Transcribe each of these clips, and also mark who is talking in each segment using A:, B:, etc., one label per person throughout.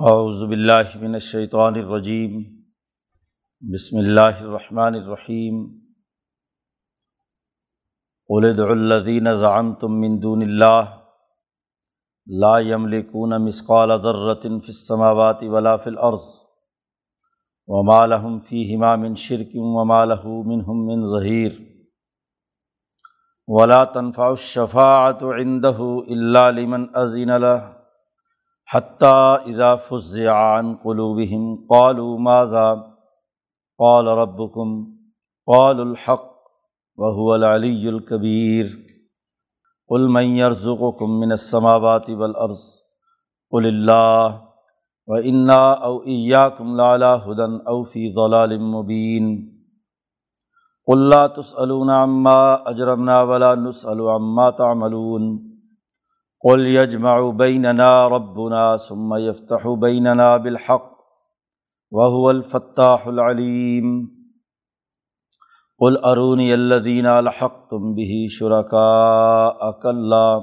A: اعوذ باللہ من الشیطان الرجیم۔ بسم اللہ الرحمن الرحیم۔ قل ادعوا الذین زعمتم من دون اللہ لا یملکون مثقال ذرة فی السماوات ولا فی الارض وما لهم فیہما من شرک وما له منہم من ظہیر۔ ولا تنفع الشفاعة عنده الا لمن اذن له۔ حتیٰ اذا فزع عن قلوبهم قالوا ماذا؟ قال ربكم قال الحق وهو العلي الكبير. قل من يرزقكم من السماوات والارض قل الله. وانا او اياكم لعلى هدى او في ضلال مبين. قل لا تسالون عما اجرمنا ولا نسال عما تعملون. قل یجمع بیننا ربنا ثم یفتح بیننا بالحق وهو الفتاح العلیم قل ارونی الذین الحقتم به شرکاء کلا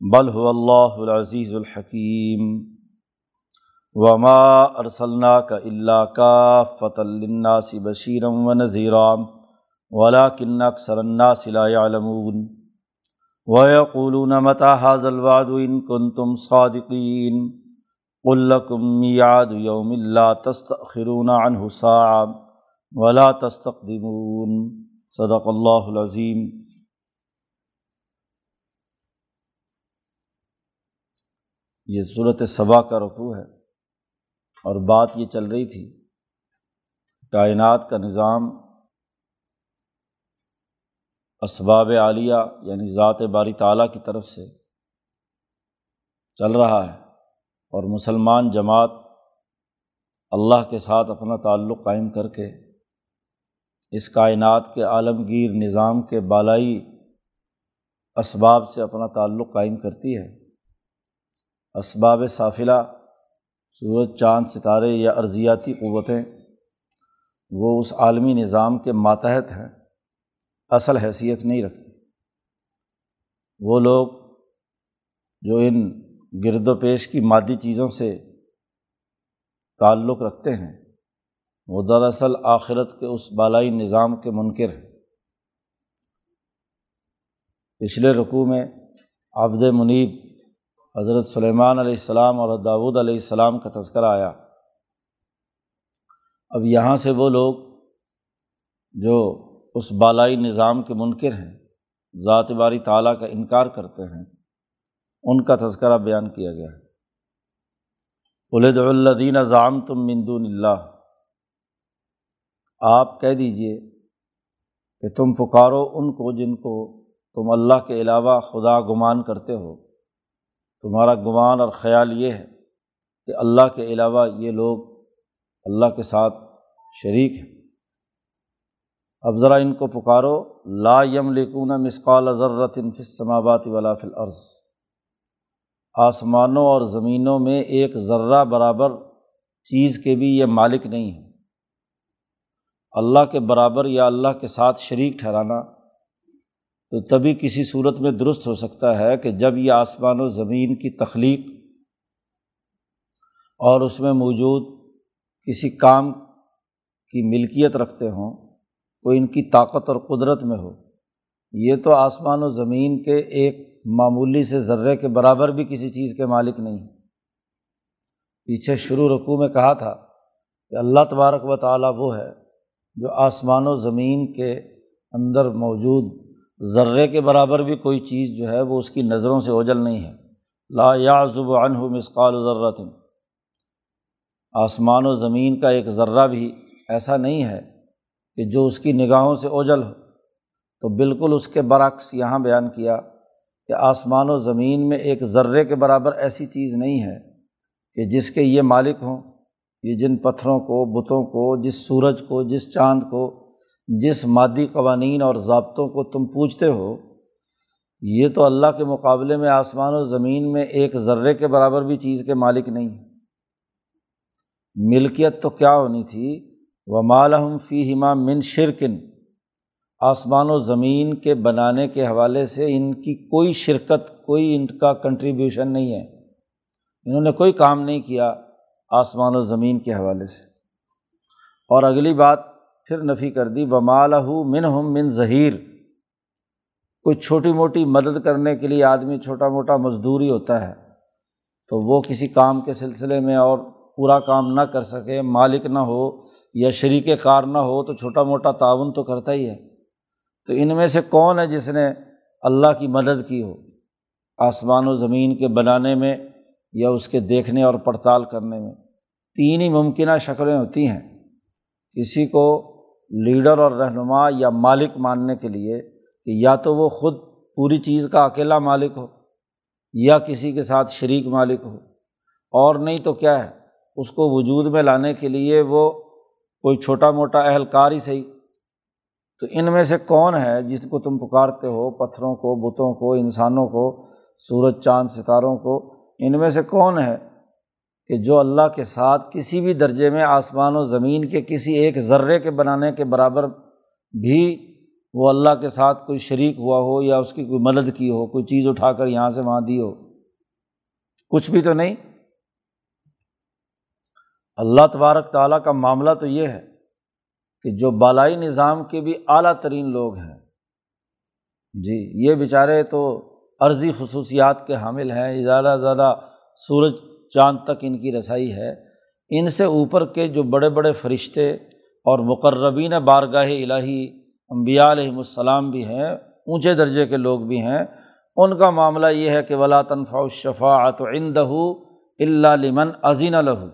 A: بل هو اللہ العزیز الحکیم وما ارسلناك الا كافة للناس بشيرا ونذيرا ولكن اکثر الناس لا يعلمون. وقولون متا حاضل واد ان کن تم صادقین الکم میاد یوم اللہ تستخرون عن حسام ولا تستقدمون صدق اللہ العظیم یہ صورت صبا کا رقوع ہے اور بات یہ چل رہی تھی کائنات کا نظام اسباب عالیہ یعنی ذات باری تعالیٰ کی طرف سے چل رہا ہے اور مسلمان جماعت اللہ کے ساتھ اپنا تعلق قائم کر کے اس کائنات کے عالمگیر نظام کے بالائی اسباب سے اپنا تعلق قائم کرتی ہے۔ اسباب صافلہ سورج، چاند، ستارے یا ارضیاتی قوتیں وہ اس عالمی نظام کے ماتحت ہیں۔ اصل حیثیت نہیں رکھتی وہ لوگ جو ان گرد و پیش کی مادی چیزوں سے تعلق رکھتے ہیں، وہ دراصل آخرت کے اس بالائی نظام کے منکر ہیں۔ پچھلے رقوع میں عبد منیب حضرت سلیمان علیہ السلام اور داود علیہ السلام کا تذکرہ آیا۔ اب یہاں سے وہ لوگ جو اس بالائی نظام کے منکر ہیں، ذات باری تعالیٰ کا انکار کرتے ہیں۔ ان کا تذکرہ بیان کیا گیا ہے۔ الد الدین ضام تم مندون اللہ۔ آپ کہہ دیجیے کہ تم پکارو ان کو جن کو تم اللہ کے علاوہ خدا گمان کرتے ہو۔ تمہارا گمان اور خیال یہ ہے کہ اللہ کے علاوہ یہ لوگ اللہ کے ساتھ شریک ہیں۔ اب ذرا ان کو پکارو، لا یم لکون مسقال ضرت انفسمابات ولا فل عرض آسمانوں اور زمینوں میں ایک ذرہ برابر چیز کے بھی یہ مالک نہیں ہے۔ اللہ کے برابر یا اللہ کے ساتھ شریک ٹھہرانا۔ تو تبھی کسی صورت میں درست ہو سکتا ہے کہ جب یہ آسمان و زمین کی تخلیق اور اس میں موجود کسی کام کی ملکیت رکھتے ہوں کوئی ان کی طاقت اور قدرت میں ہو۔ یہ تو آسمان و زمین کے ایک معمولی سے ذرے کے برابر بھی کسی چیز کے مالک نہیں۔ پیچھے شروع رقوع میں کہا تھا کہ اللہ تبارک و تعالیٰ وہ ہے جو آسمان و زمین کے اندر موجود ذرے کے برابر بھی کوئی چیز جو ہے وہ اس کی نظروں سے اوجل نہیں ہے۔ لا یا ضب عنہ مسقال ذرت آسمان و زمین کا ایک ذرہ بھی ایسا نہیں ہے کہ جو اس کی نگاہوں سے اوجل ہو۔ تو بالکل اس کے برعکس یہاں بیان کیا کہ آسمان و زمین میں ایک ذرے کے برابر ایسی چیز نہیں ہے کہ جس کے یہ مالک ہوں، یہ جن پتھروں کو، بتوں کو، جس سورج کو، جس چاند کو، جس مادی قوانین اور ضابطوں کو تم پوچھتے ہو۔ یہ تو اللہ کے مقابلے میں آسمان و زمین میں ایک ذرے کے برابر بھی چیز کے مالک نہیں۔ ملکیت تو کیا ہونی تھی؟ و مالحم فی ہما من شرکن۔ آسمان و زمین کے بنانے کے حوالے سے ان کی کوئی شرکت، کوئی ان کا کنٹریبیوشن نہیں ہے۔ انہوں نے کوئی کام نہیں کیا آسمان و زمین کے حوالے سے۔ اور اگلی بات پھر نفی کر دی بمال من ہم من ظہیر کوئی چھوٹی موٹی مدد کرنے کے لیے آدمی چھوٹا موٹا مزدوری ہوتا ہے، تو وہ کسی کام کے سلسلے میں اور پورا کام نہ کر سکے، مالک نہ ہو یا شریک کار نہ ہو تو چھوٹا موٹا تعاون تو کرتا ہی ہے۔ تو ان میں سے کون ہے جس نے اللہ کی مدد کی ہو؟ آسمان و زمین کے بنانے میں یا اس کے دیکھنے اور پڑتال کرنے میں؟ تین ہی ممکنہ شکلیں ہوتی ہیں۔ کسی کو لیڈر اور رہنما یا مالک ماننے کے لیے کہ یا تو وہ خود پوری چیز کا اکیلا مالک ہو یا کسی کے ساتھ شریک مالک ہو۔ اور نہیں تو کیا ہے؟ اس کو وجود میں لانے کے لیے وہ کوئی چھوٹا موٹا اہلکار ہی صحیح۔ تو ان میں سے کون ہے جس کو تم پکارتے ہو؟ پتھروں کو، بتوں کو، انسانوں کو، سورج، چاند، ستاروں کو۔ ان میں سے کون ہے کہ جو اللہ کے ساتھ کسی بھی درجے میں آسمان و زمین کے کسی ایک ذرے کے بنانے کے برابر بھی وہ اللہ کے ساتھ کوئی شریک ہوا ہو یا اس کی کوئی مدد کی ہو، کوئی چیز اٹھا کر یہاں سے وہاں دی ہو؟ کچھ بھی تو نہیں۔ اللہ تبارک تعالیٰ کا معاملہ تو یہ ہے کہ جو بالائی نظام کے بھی اعلیٰ ترین لوگ ہیں جی یہ بیچارے تو عرضی خصوصیات کے حامل ہیں، زیادہ زیادہ سورج چاند تک ان کی رسائی ہے۔ ان سے اوپر کے جو بڑے بڑے فرشتے اور مقربین بارگاہ الہی امبیا علیہم السلام بھی ہیں، اونچے درجے کے لوگ بھی ہیں، ان کا معاملہ یہ ہے کہ ولا تنفع الشفاعت عندہ اللہ لمن عظین الہو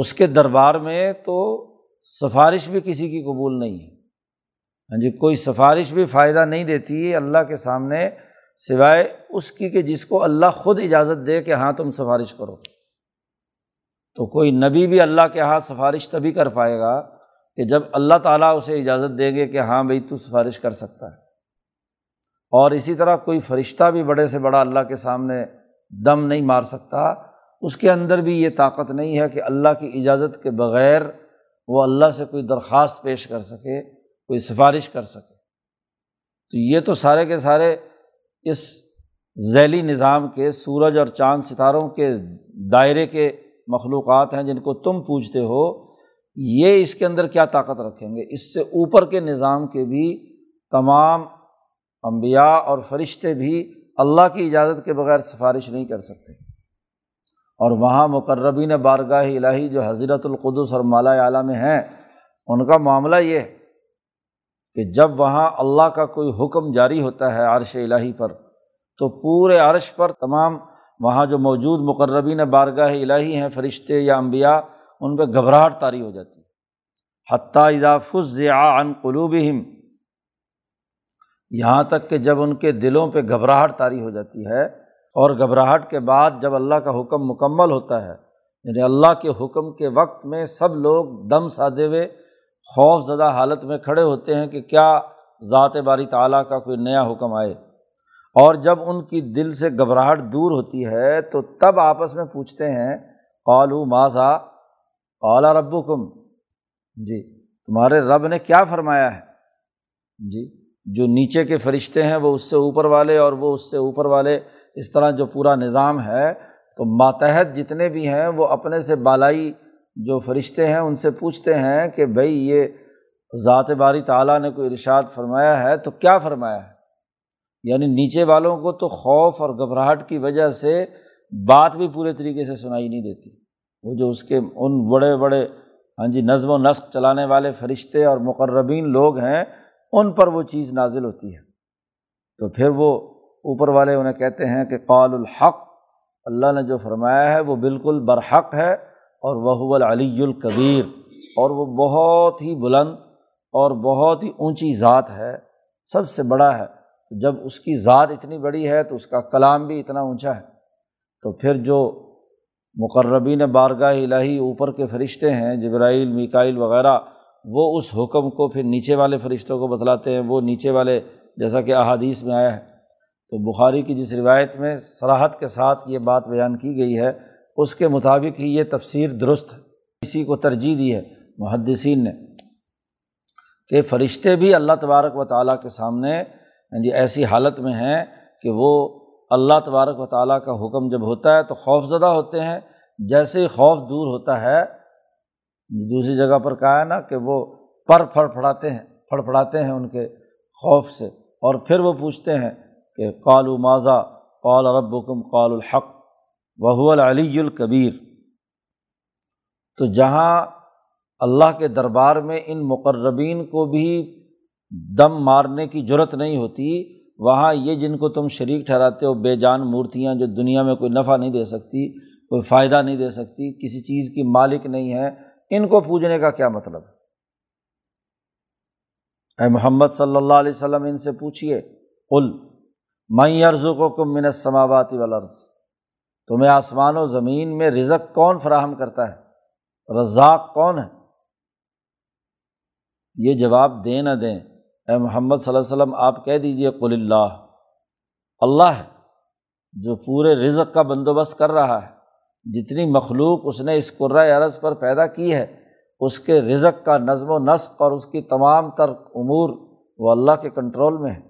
A: اس کے دربار میں تو سفارش بھی کسی کی قبول نہیں ہے۔ ہاں جی کوئی سفارش بھی فائدہ نہیں دیتی اللہ کے سامنے سوائے اس کی کہ جس کو اللہ خود اجازت دے کہ ہاں تم سفارش کرو۔ تو کوئی نبی بھی اللہ کے ہاتھ سفارش تبھی کر پائے گا کہ جب اللہ تعالیٰ اسے اجازت دے گے کہ ہاں بھائی تو سفارش کر سکتا ہے۔ اور اسی طرح کوئی فرشتہ بھی بڑے سے بڑا اللہ کے سامنے دم نہیں مار سکتا۔ اس کے اندر بھی یہ طاقت نہیں ہے کہ اللہ کی اجازت کے بغیر وہ اللہ سے کوئی درخواست پیش کر سکے، کوئی سفارش کر سکے۔ تو یہ تو سارے کے سارے اس ذیلی نظام کے سورج اور چاند ستاروں کے دائرے کے مخلوقات ہیں جن کو تم پوچھتے ہو، یہ اس کے اندر کیا طاقت رکھیں گے؟ اس سے اوپر کے نظام کے بھی تمام امبیا اور فرشتے بھی اللہ کی اجازت کے بغیر سفارش نہیں کر سکتے۔ اور وہاں مقربین بارگاہ الہی جو حضرت القدس اور مالا اعلیٰ میں ہیں، ان کا معاملہ یہ ہے کہ جب وہاں اللہ کا کوئی حکم جاری ہوتا ہے عرش الہی پر، تو پورے عرش پر تمام وہاں جو موجود مقربین بارگاہ الہی ہیں، فرشتے یا امبیا ان پہ گھبراہٹ طاری ہو جاتی۔ حتیٰ اضافظ عن قلوبہم، یہاں تک کہ جب ان کے دلوں پہ گھبراہٹ طاری ہو جاتی ہے اور گھبراہٹ کے بعد جب اللہ کا حکم مکمل ہوتا ہے یعنی اللہ کے حکم کے وقت میں سب لوگ دم سادے ہوئے، خوف زدہ حالت میں کھڑے ہوتے ہیں کہ کیا ذات باری تعالیٰ کا کوئی نیا حکم آئے۔ اور جب ان کی دل سے گھبراہٹ دور ہوتی ہے تو تب آپس میں پوچھتے ہیں، قالو ماضا اعلیٰ رب کم جی تمہارے رب نے کیا فرمایا ہے؟ جی جو نیچے کے فرشتے ہیں وہ اس سے اوپر والے اور وہ اس سے اوپر والے اس طرح جو پورا نظام ہے، تو ماتحت جتنے بھی ہیں، وہ اپنے سے بالائی جو فرشتے ہیں، ان سے پوچھتے ہیں کہ بھائی یہ ذات باری تعالیٰ نے کوئی ارشاد فرمایا ہے، تو کیا فرمایا ہے؟ یعنی نیچے والوں کو تو خوف اور گھبراہٹ کی وجہ سے بات بھی پورے طریقے سے سنائی نہیں دیتی۔ وہ جو اس کے ان بڑے بڑے ہاں جی نظم و نسق چلانے والے فرشتے اور مقربین لوگ ہیں، ان پر وہ چیز نازل ہوتی ہے۔ تو پھر وہ اوپر والے انہیں کہتے ہیں کہ قال الحق، اللہ نے جو فرمایا ہے وہ بالکل برحق ہے اور وہ العلی الکبیر اور وہ بہت ہی بلند اور بہت ہی اونچی ذات ہے، سب سے بڑا ہے۔ جب اس کی ذات اتنی بڑی ہے تو اس کا کلام بھی اتنا اونچا ہے۔ تو پھر جو مقربین بارگاہ الہی اوپر کے فرشتے ہیں، جبرائیل میکائل وغیرہ، وہ اس حکم کو پھر نیچے والے فرشتوں کو بتلاتے ہیں، وہ نیچے والے، جیسا کہ احادیث میں آیا ہے۔ تو بخاری کی جس روایت میں سراحت کے ساتھ یہ بات بیان کی گئی ہے، اس کے مطابق ہی یہ تفسیر درست ہے۔ اسی کو ترجیح دی ہے محدثین نے کہ فرشتے بھی اللہ تبارک و تعالیٰ کے سامنے جی ایسی حالت میں ہیں کہ وہ اللہ تبارک و تعالیٰ کا حکم جب ہوتا ہے تو خوف زدہ ہوتے ہیں۔ جیسے ہی خوف دور ہوتا ہے، دوسری جگہ پر کہا ہے نا کہ وہ پر پھڑ پھڑاتے ہیں، پھڑ پھڑاتے ہیں ان کے خوف سے اور پھر وہ پوچھتے ہیں کہ قالو ماضا قال ربکم قال الحق وہو العلی الکبیر۔ تو جہاں اللہ کے دربار میں ان مقربین کو بھی دم مارنے کی ضرورت نہیں ہوتی، وہاں یہ جن کو تم شریک ٹھہراتے ہو، بے جان مورتیاں جو دنیا میں کوئی نفع نہیں دے سکتی، کوئی فائدہ نہیں دے سکتی، کسی چیز کی مالک نہیں ہے، ان کو پوجنے کا کیا مطلب؟ ہے اے محمد صلی اللہ علیہ وسلم ان سے پوچھیے ال میں عرض کو کم من سماواتی والارض۔ تمہیں آسمان و زمین میں رزق کون فراہم کرتا ہے؟ رزاق کون ہے؟ یہ جواب دیں نہ دیں۔ اے محمد صلی اللہ علیہ وسلم، آپ کہہ دیجیے قل اللہ۔ اللہ ہے جو پورے رزق کا بندوبست کر رہا ہے۔ جتنی مخلوق اس نے اس قرۂۂ عرض پر پیدا کی ہے، اس کے رزق کا نظم و نسق اور اس کی تمام تر امور وہ اللہ کے کنٹرول میں ہے۔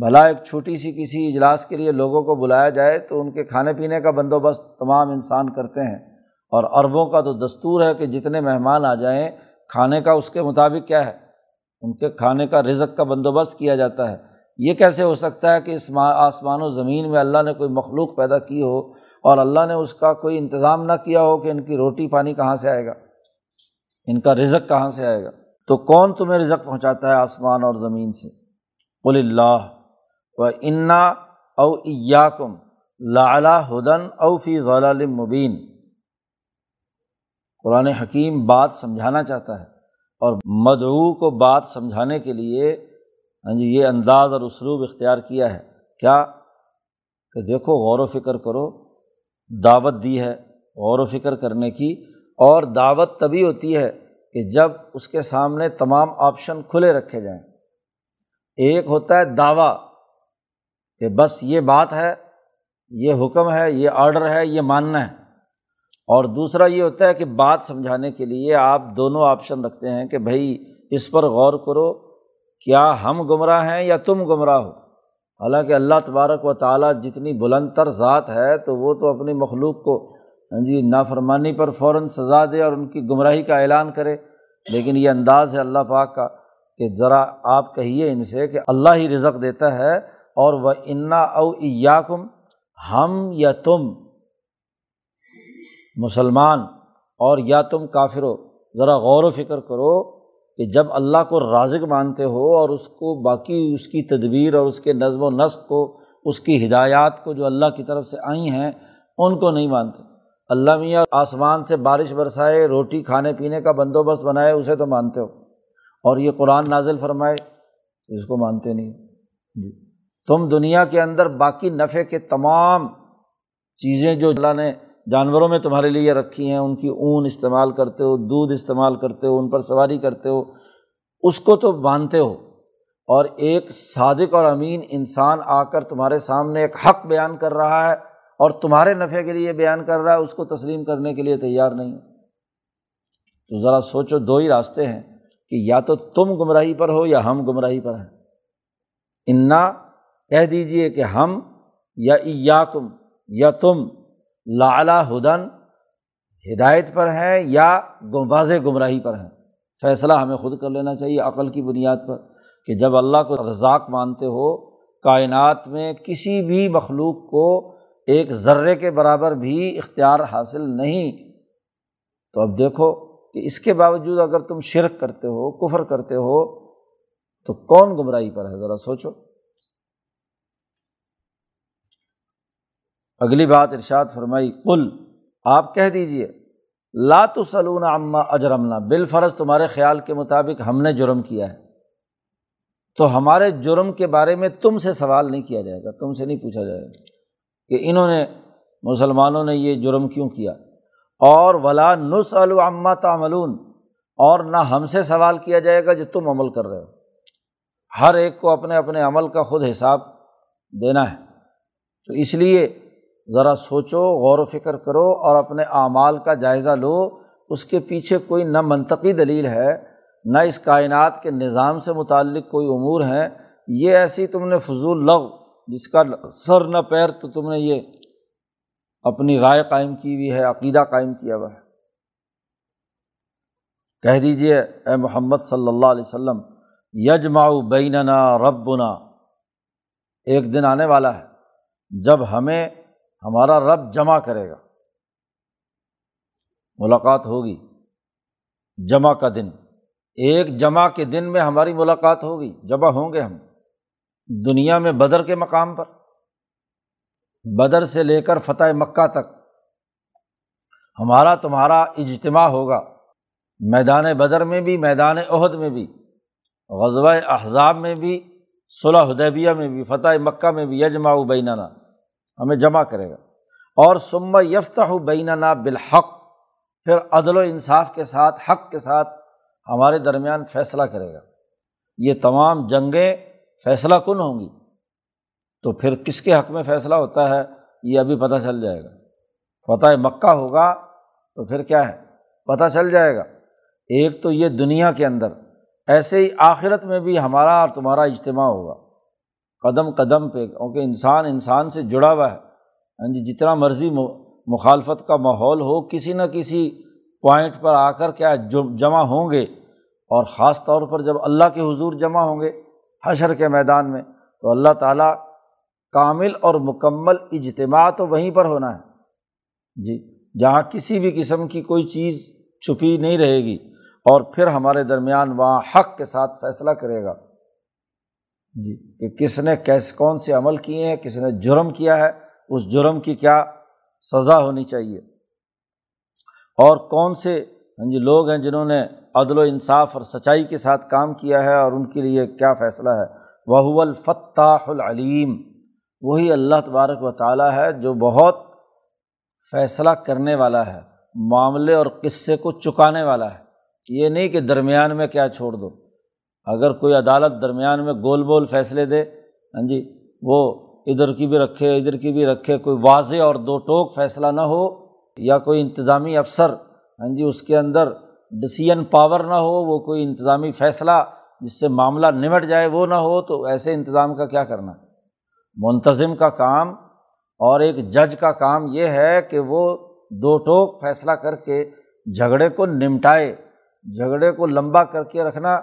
A: بھلا ایک چھوٹی سی کسی اجلاس کے لیے لوگوں کو بلایا جائے تو ان کے کھانے پینے کا بندوبست تمام انسان کرتے ہیں اور عربوں کا تو دستور ہے کہ جتنے مہمان آ جائیں، کھانے کا اس کے مطابق کیا ہے؟ ان کے کھانے کا رزق کا بندوبست کیا جاتا ہے۔ یہ کیسے ہو سکتا ہے کہ اس آسمان و زمین میں اللہ نے کوئی مخلوق پیدا کی ہو اور اللہ نے اس کا کوئی انتظام نہ کیا ہو کہ ان کی روٹی پانی کہاں سے آئے گا؟ ان کا رزق کہاں سے آئے گا؟ تو کون تمہیں رزق پہنچاتا ہے آسمان اور زمین سے؟ قل اللہ۔ و انا او ایاکم لا ہدن او فی ضلال مبین۔ قرآن حکیم بات سمجھانا چاہتا ہے اور مدعو کو بات سمجھانے کے لیے ہاں جی یہ انداز اور اسلوب اختیار کیا ہے۔ کیا؟ کہ دیکھو، غور و فکر کرو۔ دعوت دی ہے غور و فکر کرنے کی۔ اور دعوت تبھی ہوتی ہے کہ جب اس کے سامنے تمام آپشن کھلے رکھے جائیں۔ ایک ہوتا ہے دعویٰ۔ کہ بس یہ بات ہے، یہ حکم ہے، یہ آڈر ہے، یہ ماننا ہے۔ اور دوسرا یہ ہوتا ہے کہ بات سمجھانے کے لیے آپ دونوں آپشن رکھتے ہیں کہ بھائی اس پر غور کرو، کیا ہم گمراہ ہیں یا تم گمراہ ہو؟ حالانکہ اللہ تبارک و تعالیٰ جتنی بلند تر ذات ہے تو وہ تو اپنی مخلوق کو ہاں جی نافرمانی پر فوراً سزا دے اور ان کی گمراہی کا اعلان کرے۔ لیکن یہ انداز ہے اللہ پاک کا کہ ذرا آپ کہیے ان سے کہ اللہ ہی رزق دیتا ہے اور وہ انا او ایاکم، ہم یا تم مسلمان، اور یا تم کافر ہو ذرا غور و فکر کرو کہ جب اللہ کو رازق مانتے ہو اور اس کو باقی اس کی تدبیر اور اس کے نظم و نسق کو، اس کی ہدایات کو جو اللہ کی طرف سے آئی ہیں، ان کو نہیں مانتے۔ اللہ میاں آسمان سے بارش برسائے، روٹی کھانے پینے کا بندوبست بنائے، اسے تو مانتے ہو۔ اور یہ قرآن نازل فرمائے، اس کو مانتے نہیں۔ جی۔ تم دنیا کے اندر باقی نفع کے تمام چیزیں جو اللہ نے جانوروں میں تمہارے لیے رکھی ہیں، ان کی اون استعمال کرتے ہو، دودھ استعمال کرتے ہو، ان پر سواری کرتے ہو، اس کو تو مانتے ہو۔ اور ایک صادق اور امین انسان آ کر تمہارے سامنے ایک حق بیان کر رہا ہے اور تمہارے نفع کے لیے بیان کر رہا ہے، اس کو تسلیم کرنے کے لیے تیار نہیں۔ تو ذرا سوچو، دو ہی راستے ہیں کہ یا تو تم گمراہی پر ہو یا ہم گمراہی پر ہیں۔ انا کہہ دیجیے کہ ہم یا کم یا تم لالا ہدن ہدایت پر ہیں یا واضح گمراہی پر ہیں۔ فیصلہ ہمیں خود کر لینا چاہیے عقل کی بنیاد پر کہ جب اللہ کو رزاق مانتے ہو، کائنات میں کسی بھی مخلوق کو ایک ذرے کے برابر بھی اختیار حاصل نہیں۔ تو اب دیکھو کہ اس کے باوجود اگر تم شرک کرتے ہو، کفر کرتے ہو، تو کون گمراہی پر ہے؟ ذرا سوچو۔ اگلی بات ارشاد فرمائی کل آپ کہہ دیجیے لات سلون اماں اجرمنا بال فرض تمہارے خیال کے مطابق ہم نے جرم کیا ہے۔ تو ہمارے جرم کے بارے میں تم سے سوال نہیں کیا جائے گا، تم سے نہیں پوچھا جائے گا کہ انہوں نے مسلمانوں نے یہ جرم کیوں کیا۔ اور ولا نس العما تعملون، اور نہ ہم سے سوال کیا جائے گا جو تم عمل کر رہے ہو۔ ہر ایک کو اپنے اپنے عمل کا خود حساب دینا ہے۔ تو اس لیے ذرا سوچو، غور و فکر کرو اور اپنے اعمال کا جائزہ لو۔ اس کے پیچھے کوئی نہ منطقی دلیل ہے، نہ اس کائنات کے نظام سے متعلق کوئی امور ہیں۔ یہ ایسی تم نے فضول لغ جس کا سر نہ پیر تو تم نے یہ اپنی رائے قائم کی ہوئی ہے، عقیدہ قائم کیا ہوا ہے۔ کہہ دیجیے اے محمد صلی اللہ علیہ وسلم یجما بیننا ربنا۔ ایک دن آنے والا ہے۔ جب ہمیں ہمارا رب جمع کرے گا۔ ملاقات ہوگی۔ جمع کا دن۔ ایک جمع کے دن میں ہماری ملاقات ہوگی۔ جمع ہوں گے ہم۔ دنیا میں بدر کے مقام پر۔ بدر سے لے کر فتح مکہ تک۔ ہمارا تمہارا اجتماع ہوگا۔ میدان بدر میں بھی، میدان عہد میں بھی۔ غزوہ احزاب میں بھی، صلح حدیبیہ میں بھی، فتح مکہ میں بھی۔ یجماع بیننا۔ ہمیں جمع کرے گا۔ اور سما یفتح بیننا بالحق، پھر عدل و انصاف کے ساتھ، حق کے ساتھ ہمارے درمیان فیصلہ کرے گا۔ یہ تمام جنگیں فیصلہ کن ہوں گی؟ تو پھر کس کے حق میں فیصلہ ہوتا ہے؟ یہ ابھی پتہ چل جائے گا۔ فتح مکہ ہوگا تو پھر کیا ہے؟ پتہ چل جائے گا۔ ایک تو یہ دنیا کے اندر، ایسے ہی آخرت میں بھی ہمارا اور تمہارا اجتماع ہوگا۔ قدم قدم پہ، کیونکہ انسان انسان سے جڑا ہوا ہے۔ ہاں جی جتنا مرضی مخالفت کا ماحول ہو، کسی نہ کسی پوائنٹ پر آ کر کیا جمع ہوں گے۔ اور خاص طور پر جب اللہ کے حضور جمع ہوں گے حشر کے میدان میں، تو اللہ تعالیٰ کامل اور مکمل اجتماع تو وہیں پر ہونا ہے۔ جی جہاں کسی بھی قسم کی کوئی چیز چھپی نہیں رہے گی، اور پھر ہمارے درمیان وہاں حق کے ساتھ فیصلہ کرے گا۔ جی کہ کس نے کیس، کون سے عمل کیے ہیں، کس نے جرم کیا ہے، اس جرم کی کیا سزا ہونی چاہیے؟ اور کون سے ہاں جی لوگ ہیں جنہوں نے عدل و انصاف اور سچائی کے ساتھ کام کیا ہے اور ان کے لیے کیا فیصلہ ہے؟ وہ الفتاح العلیم وہی اللہ تبارک و تعالیٰ ہے جو بہت فیصلہ کرنے والا ہے، معاملے اور قصے کو چکانے والا ہے۔ یہ نہیں کہ درمیان میں کیا چھوڑ دو۔ اگر کوئی عدالت درمیان میں گول بول فیصلے دے ہاں جی وہ ادھر کی بھی رکھے، ادھر کی بھی رکھے، کوئی واضح اور دو ٹوک فیصلہ نہ ہو یا کوئی انتظامی افسر ہاں جی اس کے اندر ڈسیزن پاور نہ ہو، وہ کوئی انتظامی فیصلہ جس سے معاملہ نمٹ جائے وہ نہ ہو، تو ایسے انتظام کا کیا کرنا؟ منتظم کا کام اور ایک جج کا کام یہ ہے کہ وہ دو ٹوک فیصلہ کر کے جھگڑے کو نمٹائے، جھگڑے کو لمبا کر کے رکھنا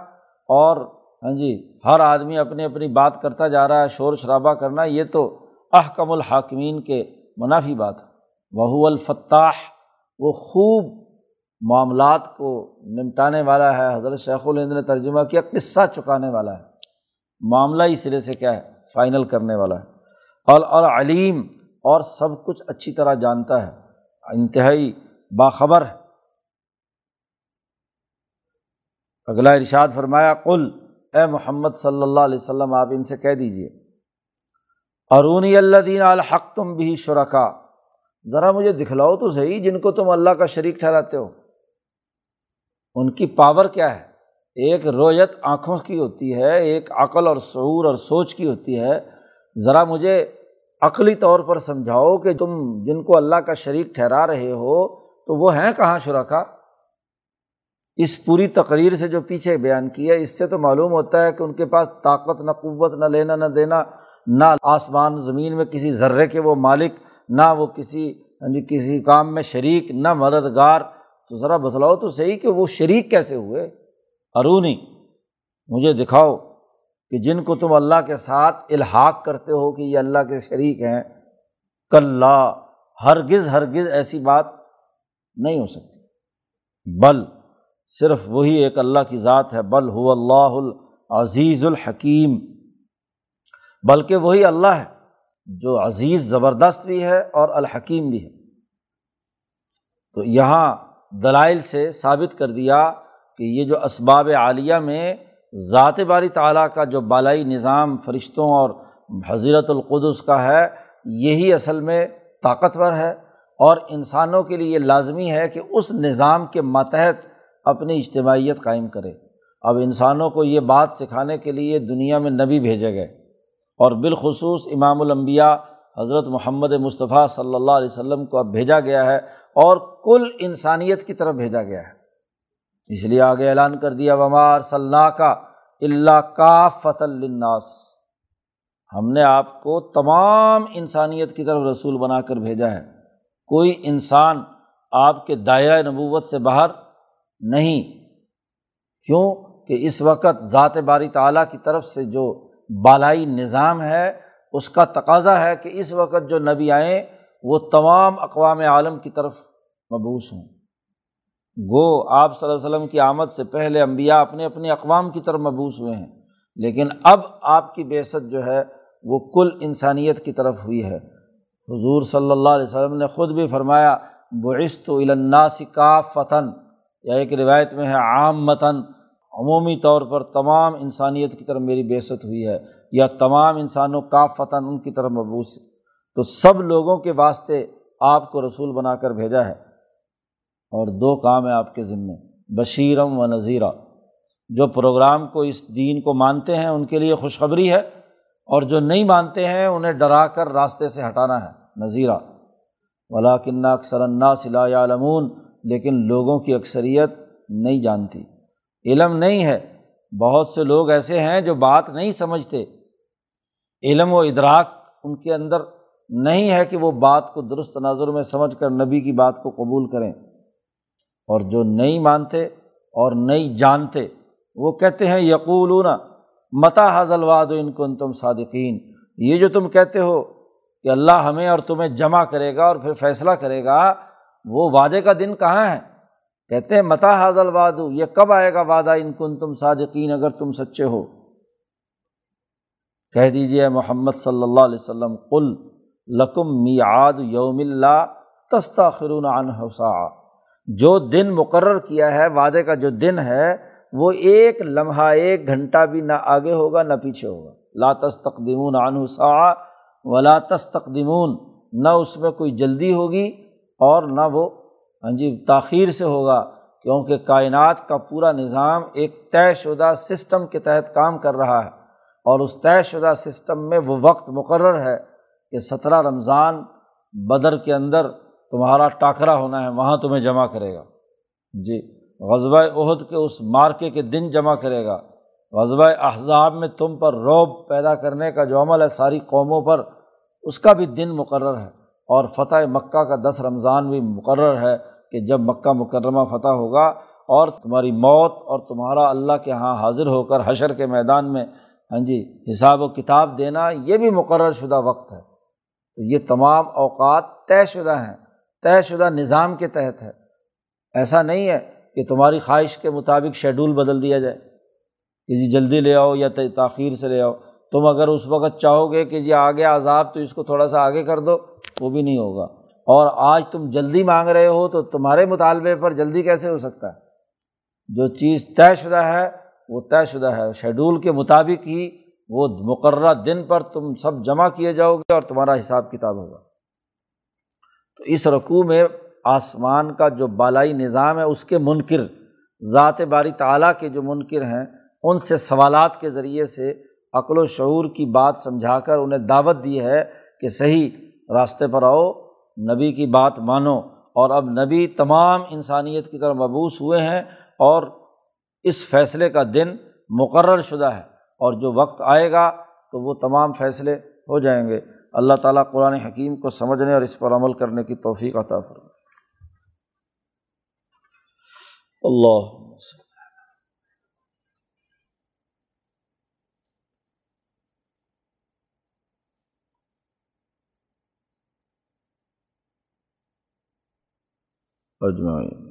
A: اور ہاں جی ہر آدمی اپنی اپنی بات کرتا جا رہا ہے، شور شرابہ کرنا، یہ تو احکم الحاکمین کے منافی بات ہے۔ وہ الفتاح، وہ خوب معاملات کو نمٹانے والا ہے۔ حضرت شیخ الہند نے ترجمہ کیا، قصہ چکانے والا ہے۔ معاملہ ہی سرے سے کیا ہے، فائنل کرنے والا ہے۔ اور علیم، اور سب کچھ اچھی طرح جانتا ہے۔ انتہائی باخبر ہے۔ اگلا ارشاد فرمایا کل اے محمد صلی اللہ علیہ وسلم، آپ ان سے کہہ دیجیے ارونی اللہ دین الحق تم بھی شرکا، ذرا مجھے دکھلاؤ تو صحیح جن کو تم اللہ کا شریک ٹھہراتے ہو۔ ان کی پاور کیا ہے؟ ایک رویت آنکھوں کی ہوتی ہے، ایک عقل اور شعور اور سوچ کی ہوتی ہے۔ ذرا مجھے عقلی طور پر سمجھاؤ کہ تم جن کو اللہ کا شریک ٹھہرا رہے ہو، تو وہ ہیں کہاں شرکا؟ اس پوری تقریر سے جو پیچھے بیان کیا، اس سے تو معلوم ہوتا ہے کہ ان کے پاس طاقت، نہ قوت، نہ لینا، نہ دینا، نہ آسمان، زمین میں کسی ذرے کے وہ مالک، نہ وہ کسی ہاں جی، کسی کام میں شریک، نہ مددگار۔ تو ذرا بتلاؤ تو صحیح کہ وہ شریک کیسے ہوئے؟ ارونی مجھے دکھاؤ کہ جن کو تم اللہ کے ساتھ الحاق کرتے ہو کہ یہ اللہ کے شریک ہیں کل ہرگز ہرگز ایسی بات نہیں ہو سکتی۔ بل صرف وہی ایک اللہ کی ذات ہے، بل ہو اللہ العزیز الحکیم۔ بلکہ وہی اللہ ہے جو عزیز زبردست بھی ہے اور الحکیم بھی ہے۔ تو یہاں دلائل سے ثابت کر دیا کہ یہ جو اسباب عالیہ میں ذات باری تعالیٰ کا جو بالائی نظام فرشتوں اور حضرت القدس کا ہے، یہی اصل میں طاقتور ہے۔ اور انسانوں کے لیے یہ لازمی ہے کہ اس نظام کے ماتحت اپنی اجتماعیت قائم کرے۔ اب انسانوں کو یہ بات سکھانے کے لیے دنیا میں نبی بھیجے گئے۔ اور بالخصوص امام الانبیاء حضرت محمد مصطفیٰ صلی اللہ علیہ وسلم کو اب بھیجا گیا ہے اور کل انسانیت کی طرف بھیجا گیا ہے۔ اس لیے آگے اعلان کر دیا ومار صلاح کا اللہ کا فت الناس ہم نے آپ کو تمام انسانیت کی طرف رسول بنا کر بھیجا ہے۔ کوئی انسان آپ کے دائرۂ نبوت سے باہر نہیں۔ کیوں کہ اس وقت ذات باری تعلیٰ کی طرف سے جو بالائی نظام ہے، اس کا تقاضا ہے کہ اس وقت جو نبی آئیں، وہ تمام اقوام عالم کی طرف مبوس ہوں۔ گو، آپ صلی اللہ علیہ وسلم کی آمد سے پہلے امبیا اپنے اپنے اقوام کی طرف مبوس ہوئے ہیں، لیکن اب آپ کی بیست جو ہے، وہ کل انسانیت کی طرف ہوئی ہے۔ حضور صلی اللہ علیہ وسلم نے خود بھی فرمایا، بعثت الناس کا فتن یا ایک روایت میں ہے عام متن عمومی طور پر تمام انسانیت کی طرف میری بیست ہوئی ہے یا تمام انسانوں کا فتن ان کی طرف مبوس ہے۔ تو سب لوگوں کے واسطے آپ کو رسول بنا کر بھیجا ہے۔ اور دو کام ہیں آپ کے ذمے بشیرم و نذیرہ جو پروگرام کو اس دین کو مانتے ہیں، ان کے لیے خوشخبری ہے، اور جو نہیں مانتے ہیں، انہیں ڈرا کر راستے سے ہٹانا ہے نذیرہ ولاکن اکثر صلاح علمون لیکن لوگوں کی اکثریت نہیں جانتی۔ علم نہیں ہے۔ بہت سے لوگ ایسے ہیں جو بات نہیں سمجھتے۔ علم و ادراک ان کے اندر نہیں ہے کہ وہ بات کو درست تناظر میں سمجھ کر نبی کی بات کو قبول کریں۔ اور جو نہیں مانتے اور نہیں جانتے، وہ کہتے ہیں، یقولون متا حضل واد ان کو تم صادقین؟ یہ جو تم کہتے ہو کہ اللہ ہمیں اور تمہیں جمع کرے گا اور پھر فیصلہ کرے گا وہ وعدے کا دن کہاں ہے؟ کہتے ہیں، متا حاضل وادو یہ کب آئے گا وعدہ ان کن تم صادقین اگر تم سچے ہو؟ کہہ دیجیے محمد صلی اللہ علیہ وسلم، قل لکم میعاد یوم اللہ تستا خرون حسا جو دن مقرر کیا ہے، وعدے کا جو دن ہے، وہ ایک لمحہ، ایک گھنٹہ بھی نہ آگے ہوگا، نہ پیچھے ہوگا۔ لا تستقدمون عن حسا ولا تستقدمون، نہ اس میں کوئی جلدی ہوگی اور نہ وہ ہاں جی تاخیر سے ہوگا، کیونکہ کائنات کا پورا نظام ایک طے شدہ سسٹم کے تحت کام کر رہا ہے۔ اور اس طے شدہ سسٹم میں وہ وقت مقرر ہے کہ سترہ رمضان بدر کے اندر تمہارا ٹاکرا ہونا ہے، وہاں تمہیں جمع کرے گا۔ جی غزبۂ عہد کے اس مارکے کے دن جمع کرے گا۔ غزبۂ احزاب میں تم پر روب پیدا کرنے کا جو عمل ہے، ساری قوموں پر اس کا بھی دن مقرر ہے۔ اور فتح مکہ کا دس رمضان بھی مقرر ہے کہ جب مکہ مکرمہ فتح ہوگا اور تمہاری موت اور تمہارا اللہ کے یہاں حاضر ہو کر حشر کے میدان میں ہاں جی حساب و کتاب دینا، یہ بھی مقرر شدہ وقت ہے۔ تو یہ تمام اوقات طے شدہ ہیں، طے شدہ نظام کے تحت ہے۔ ایسا نہیں ہے کہ تمہاری خواہش کے مطابق شیڈول بدل دیا جائے۔ کہ جی جلدی لے آؤ یا تاخیر سے لے آؤ۔ تم اگر اس وقت چاہو گے کہ جی آگے عذاب تو اس کو تھوڑا سا آگے کر دو، وہ بھی نہیں ہوگا۔ اور آج تم جلدی مانگ رہے ہو تو تمہارے مطالبے پر جلدی کیسے ہو سکتا ہے؟ جو چیز طے شدہ ہے، وہ طے شدہ ہے۔ شیڈول کے مطابق ہی وہ مقررہ دن پر تم سب جمع کیے جاؤ گے اور تمہارا حساب کتاب ہوگا۔ تو اس رقوع میں آسمان کا جو بالائی نظام ہے، اس کے منکر، ذات باری تعلیٰ کے جو منکر ہیں، ان سے سوالات کے ذریعے سے عقل و شعور کی بات سمجھا کر انہیں دعوت دی ہے کہ صحیح راستے پر آؤ، نبی کی بات مانو۔ اور اب نبی تمام انسانیت کی طرف مبوس ہوئے ہیں اور اس فیصلے کا دن مقرر شدہ ہے۔ اور جو وقت آئے گا تو وہ تمام فیصلے ہو جائیں گے۔ اللہ تعالیٰ قرآن حکیم کو سمجھنے اور اس پر عمل کرنے کی توفیق عطا فرمائے۔ اللہ اجمعین۔